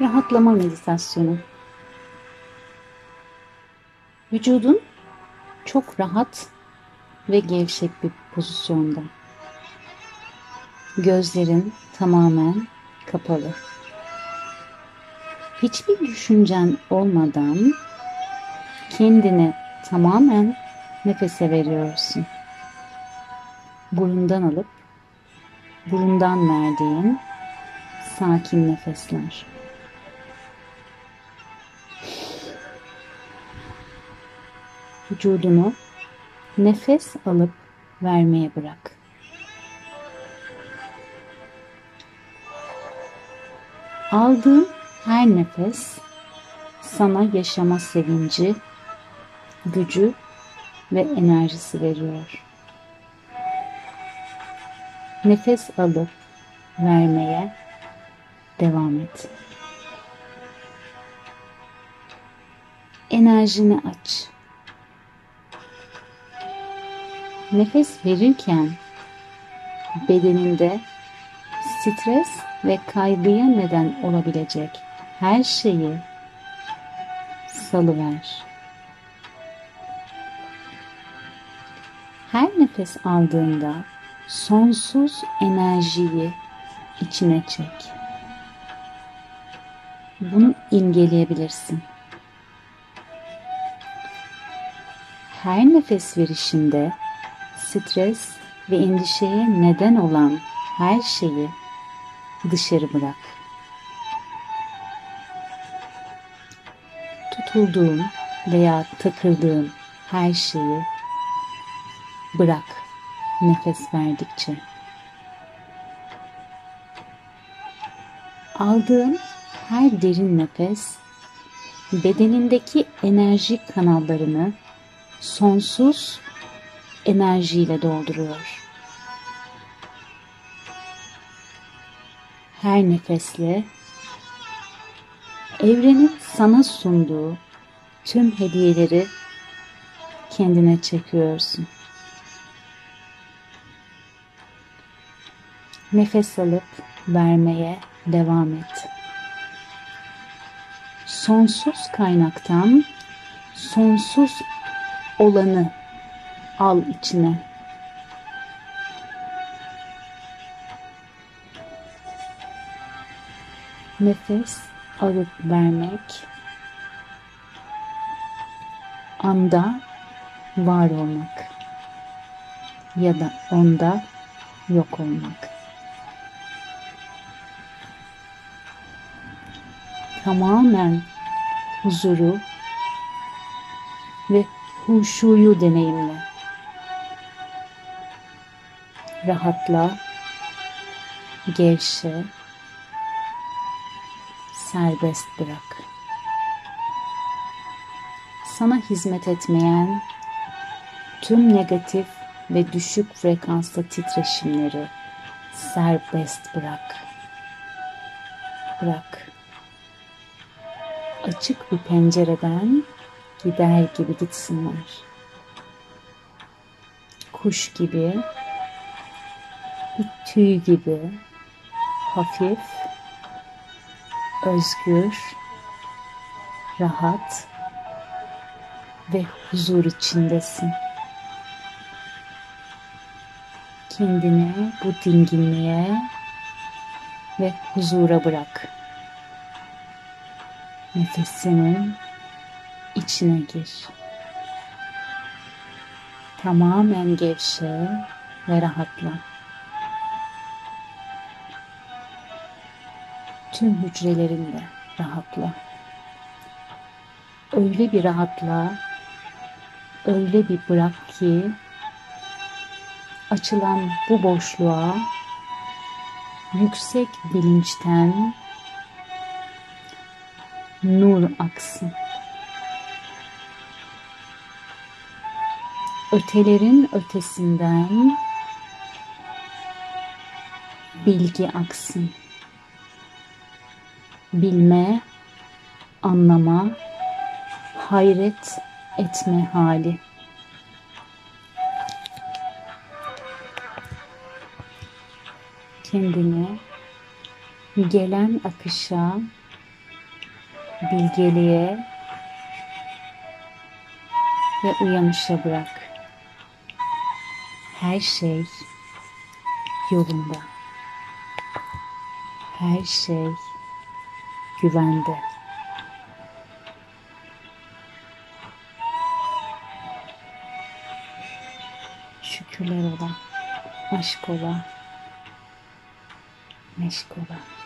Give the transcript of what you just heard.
rahatlama meditasyonu. Vücudun çok rahat ve gevşek bir pozisyonda. Gözlerin tamamen kapalı. Hiçbir düşüncen olmadan kendini tamamen nefese veriyorsun. Burundan alıp burundan verdiğin sakin nefesler. Vücudunu nefes alıp vermeye bırak. Aldığın her nefes sana yaşama sevinci, gücü ve enerjisi veriyor. Nefes alıp vermeye devam et. Enerjini aç. Nefes verirken bedeninde stres ve kaygıya neden olabilecek her şeyi salıver. Her nefes aldığında sonsuz enerjiyi içine çek. Bunu imgeleyebilirsin. Her nefes verişinde stres ve endişeye neden olan her şeyi dışarı bırak. Tutulduğun veya takıldığın her şeyi bırak nefes verdikçe. Aldığın her derin nefes bedenindeki enerji kanallarını sonsuz enerjiyle dolduruyor. Her nefesle evrenin sana sunduğu tüm hediyeleri kendine çekiyorsun. Nefes alıp vermeye devam et. Sonsuz kaynaktan sonsuz olanı al içine. Nefes alıp vermek anda var olmak ya da onda yok olmak. Tamamen huzuru ve huşuyu deneyimle. Rahatla, gevşe, serbest bırak. Sana hizmet etmeyen tüm negatif ve düşük frekanslı titreşimleri serbest bırak. Bırak. Açık bir pencereden gider gibi gitsinler. Kuş gibi, bir tüy gibi hafif, özgür, rahat ve huzur içindesin. Kendini bu dinginliğe ve huzura bırak. Nefesinin içine gir. Tamamen gevşe ve rahatla. Tüm hücrelerinde rahatla. Öyle bir rahatla, öyle bir bırak ki açılan bu boşluğa yüksek bilinçten nur aksın. ötelerin ötesinden bilgi aksın. Bilme, anlama, hayret etme hali. Kendini gelen akışa bilgeliğe ve uyanışa bırak. Her şey yolunda. Her şey güvende. Şükürler ola, aşk ola, meşk ola.